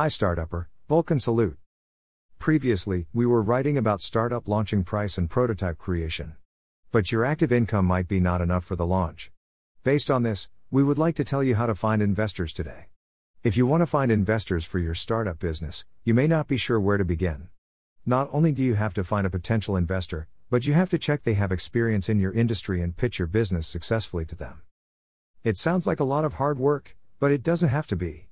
Hi Startupper, Vulcan Salute. Previously, we were writing about startup launching price and prototype creation. But your active income might be not enough for the launch. Based on this, we would like to tell you how to find investors today. If you want to find investors for your startup business, you may not be sure where to begin. Not only do you have to find a potential investor, but you have to check they have experience in your industry and pitch your business successfully to them. It sounds like a lot of hard work, but it doesn't have to be.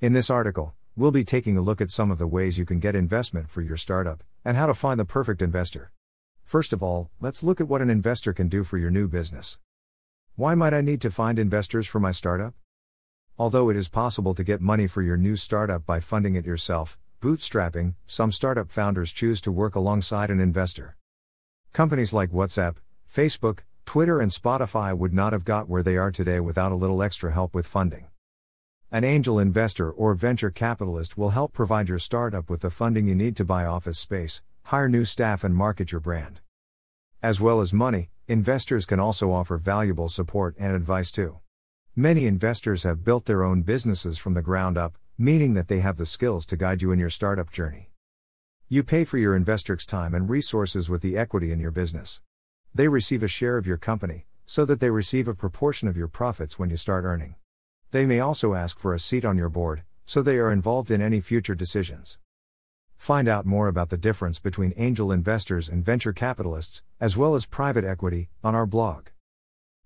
In this article, we'll be taking a look at some of the ways you can get investment for your startup and how to find the perfect investor. First of all, let's look at what an investor can do for your new business. Why might I need to find investors for my startup? Although it is possible to get money for your new startup by funding it yourself, bootstrapping, some startup founders choose to work alongside an investor. Companies like WhatsApp, Facebook, Twitter and Spotify would not have got where they are today without a little extra help with funding. An angel investor or venture capitalist will help provide your startup with the funding you need to buy office space, hire new staff, and market your brand. As well as money, investors can also offer valuable support and advice too. Many investors have built their own businesses from the ground up, meaning that they have the skills to guide you in your startup journey. You pay for your investor's time and resources with the equity in your business. They receive a share of your company, so that they receive a proportion of your profits when you start earning. They may also ask for a seat on your board, so they are involved in any future decisions. Find out more about the difference between angel investors and venture capitalists, as well as private equity, on our blog.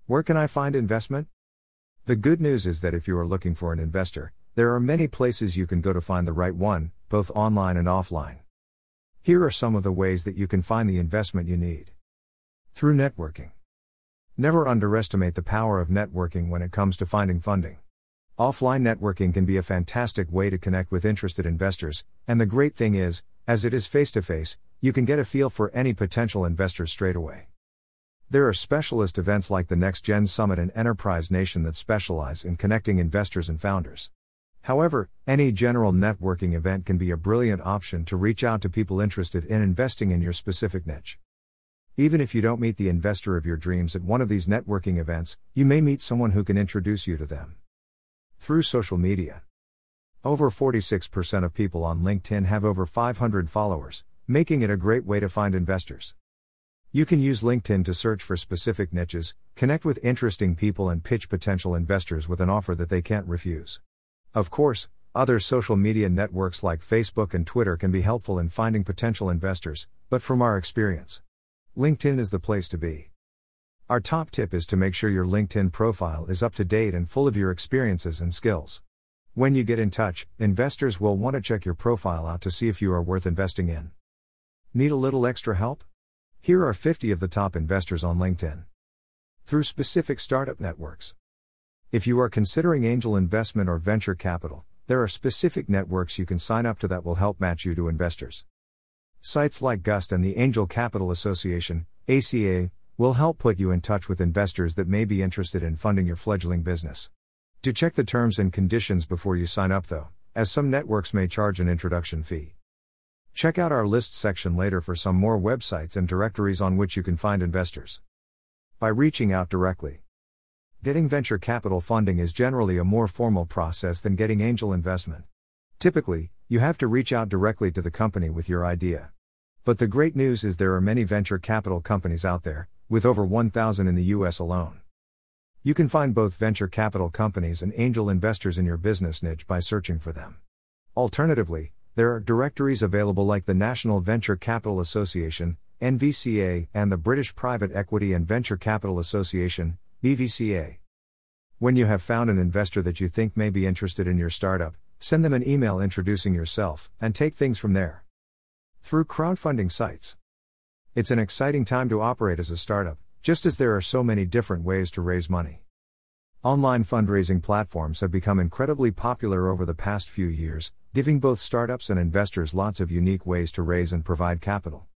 Where can I find investment? The good news is that if you are looking for an investor, there are many places you can go to find the right one, both online and offline. Here are some of the ways that you can find the investment you need. Through networking. Never underestimate the power of networking when it comes to finding funding. Offline networking can be a fantastic way to connect with interested investors, and the great thing is, as it is face to face, you can get a feel for any potential investors straight away. There are specialist events like the Next Gen Summit and Enterprise Nation that specialize in connecting investors and founders. However, any general networking event can be a brilliant option to reach out to people interested in investing in your specific niche. Even if you don't meet the investor of your dreams at one of these networking events, you may meet someone who can introduce you to them. Through social media. Over 46% of people on LinkedIn have over 500 followers, making it a great way to find investors. You can use LinkedIn to search for specific niches, connect with interesting people, and pitch potential investors with an offer that they can't refuse. Of course, other social media networks like Facebook and Twitter can be helpful in finding potential investors, but from our experience, LinkedIn is the place to be. Our top tip is to make sure your LinkedIn profile is up to date and full of your experiences and skills. When you get in touch, investors will want to check your profile out to see if you are worth investing in. Need a little extra help? Here are 50 of the top investors on LinkedIn. Through specific startup networks. If you are considering angel investment or venture capital, there are specific networks you can sign up to that will help match you to investors. Sites like GUST and the Angel Capital Association, ACA, will help put you in touch with investors that may be interested in funding your fledgling business. Do check the terms and conditions before you sign up though, as some networks may charge an introduction fee. Check out our list section later for some more websites and directories on which you can find investors. By reaching out directly. Getting venture capital funding is generally a more formal process than getting angel investment. Typically, you have to reach out directly to the company with your idea. But the great news is there are many venture capital companies out there, with over 1,000 in the US alone. You can find both venture capital companies and angel investors in your business niche by searching for them. Alternatively, there are directories available like the National Venture Capital Association, NVCA, and the British Private Equity and Venture Capital Association, BVCA. When you have found an investor that you think may be interested in your startup, Send them an email introducing yourself, and take things from there. Through crowdfunding sites. It's an exciting time to operate as a startup, just as there are so many different ways to raise money. Online fundraising platforms have become incredibly popular over the past few years, giving both startups and investors lots of unique ways to raise and provide capital.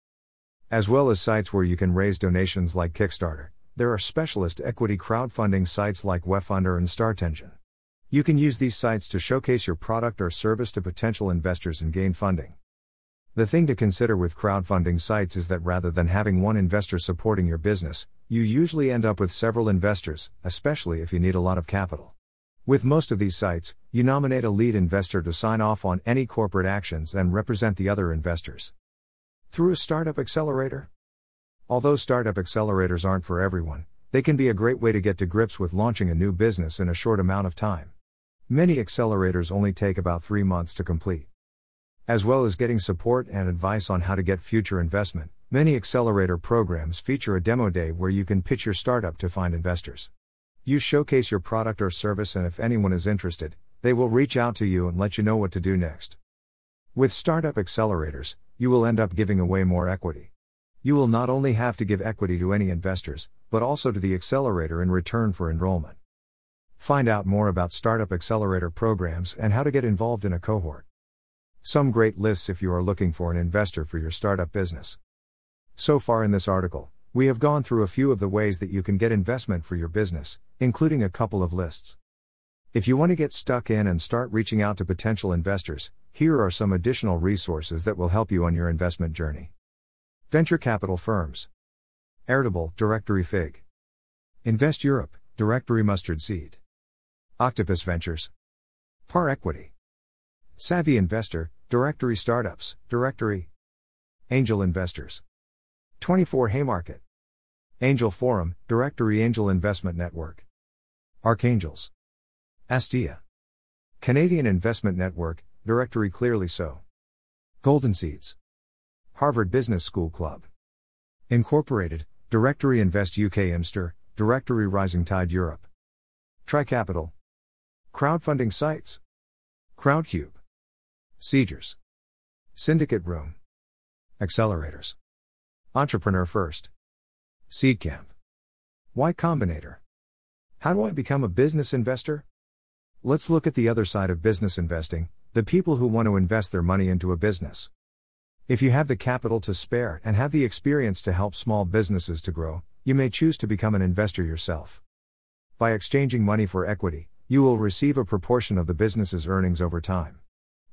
As well as sites where you can raise donations like Kickstarter, there are specialist equity crowdfunding sites like WeFunder and StartEngine. You can use these sites to showcase your product or service to potential investors and gain funding. The thing to consider with crowdfunding sites is that rather than having one investor supporting your business, you usually end up with several investors, especially if you need a lot of capital. With most of these sites, you nominate a lead investor to sign off on any corporate actions and represent the other investors. Through a startup accelerator? Although startup accelerators aren't for everyone, they can be a great way to get to grips with launching a new business in a short amount of time. Many accelerators only take about three months to complete. As well as getting support and advice on how to get future investment, many accelerator programs feature a demo day where you can pitch your startup to find investors. You showcase your product or service, and if anyone is interested, they will reach out to you and let you know what to do next. With startup accelerators, you will end up giving away more equity. You will not only have to give equity to any investors, but also to the accelerator in return for enrollment. Find out more about startup accelerator programs and how to get involved in a cohort. Some great lists if you are looking for an investor for your startup business. So far in this article, we have gone through a few of the ways that you can get investment for your business, including a couple of lists. If you want to get stuck in and start reaching out to potential investors, here are some additional resources that will help you on your investment journey. Venture capital firms. Airtable, Directory Fig. Invest Europe, Directory Mustard Seed. Octopus Ventures. Par Equity. Savvy Investor, Directory Startups, Directory. Angel Investors. 24 Haymarket. Angel Forum, Directory Angel Investment Network. Archangels. Astia. Canadian Investment Network, Directory ClearlySo. Golden Seeds. Harvard Business School Club. Incorporated, Directory Invest UK Imster, Directory Rising Tide Europe. TriCapital. Crowdfunding sites. Crowdcube. Seedrs. Syndicate Room. Accelerators. Entrepreneur First. Seedcamp. Y Combinator. How do I become a business investor? Let's look at the other side of business investing the people who want to invest their money into a business. If you have the capital to spare and have the experience to help small businesses to grow, you may choose to become an investor yourself. By exchanging money for equity, you will receive a proportion of the business's earnings over time.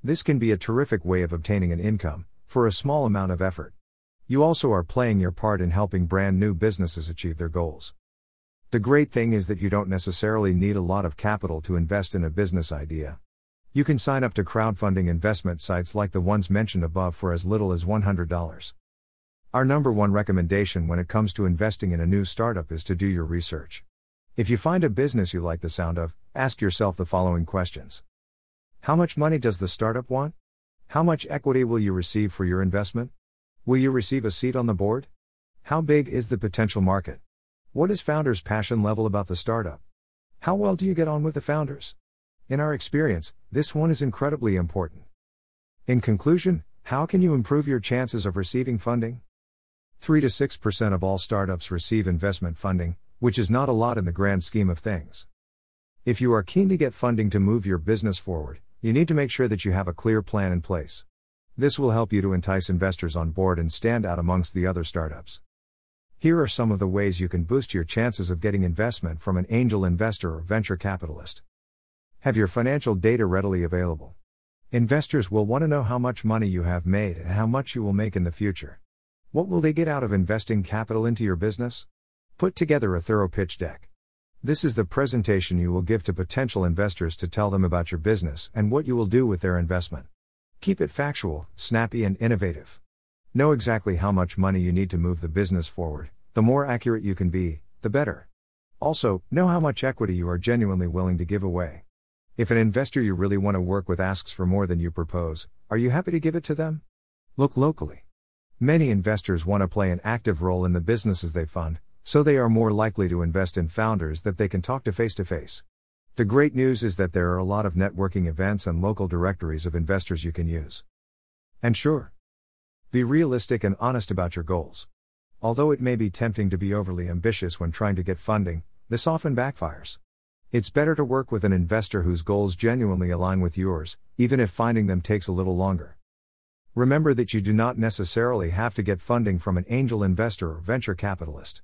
This can be a terrific way of obtaining an income, for a small amount of effort. You also are playing your part in helping brand new businesses achieve their goals. The great thing is that you don't necessarily need a lot of capital to invest in a business idea. You can sign up to crowdfunding investment sites like the ones mentioned above for as little as $100. Our number one recommendation when it comes to investing in a new startup is to do your research. If you find a business you like the sound of, ask yourself the following questions How much money does the startup want? How much equity will you receive for your investment? Will you receive a seat on the board? How big is the potential market? What is founders' passion level about the startup? How well do you get on with the founders? In our experience, this one is incredibly important. In conclusion, how can you improve your chances of receiving funding? 3 to 6% of all startups receive investment funding, which is not a lot in the grand scheme of things. If you are keen to get funding to move your business forward, you need to make sure that you have a clear plan in place. This will help you to entice investors on board and stand out amongst the other startups. Here are some of the ways you can boost your chances of getting investment from an angel investor or venture capitalist. Have your financial data readily available. Investors will want to know how much money you have made and how much you will make in the future. What will they get out of investing capital into your business? Put together a thorough pitch deck. This is the presentation you will give to potential investors to tell them about your business and what you will do with their investment. Keep it factual, snappy, and innovative. Know exactly how much money you need to move the business forward. The more accurate you can be, the better. Also, know how much equity you are genuinely willing to give away. If an investor you really want to work with asks for more than you propose, are you happy to give it to them? Look locally. Many investors want to play an active role in the businesses they fund, so they are more likely to invest in founders that they can talk to face to face. The great news is that there are a lot of networking events and local directories of investors you can use. And sure, be realistic and honest about your goals. Although it may be tempting to be overly ambitious when trying to get funding, this often backfires. It's better to work with an investor whose goals genuinely align with yours, even if finding them takes a little longer. Remember that you do not necessarily have to get funding from an angel investor or venture capitalist.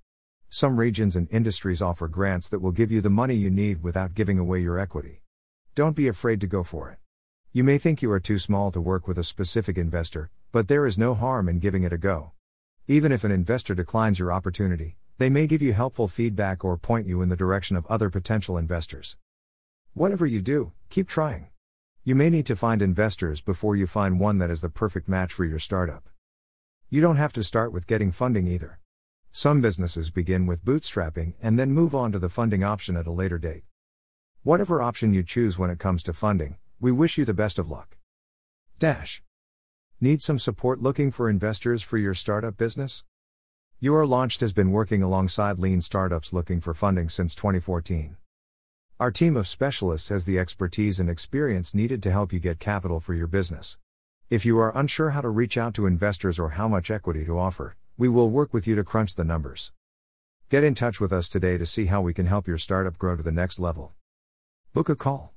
Some regions and industries offer grants that will give you the money you need without giving away your equity. Don't be afraid to go for it. You may think you are too small to work with a specific investor, but there is no harm in giving it a go. Even if an investor declines your opportunity, they may give you helpful feedback or point you in the direction of other potential investors. Whatever you do, keep trying. You may need to find investors before you find one that is the perfect match for your startup. You don't have to start with getting funding either. Some businesses begin with bootstrapping and then move on to the funding option at a later date. Whatever option you choose when it comes to funding, we wish you the best of luck. Dash. Need some support looking for investors for your startup business? You Are Launched has been working alongside lean startups looking for funding since 2014. Our team of specialists has the expertise and experience needed to help you get capital for your business. If you are unsure how to reach out to investors or how much equity to offer, we will work with you to crunch the numbers. Get in touch with us today to see how we can help your startup grow to the next level. Book a call.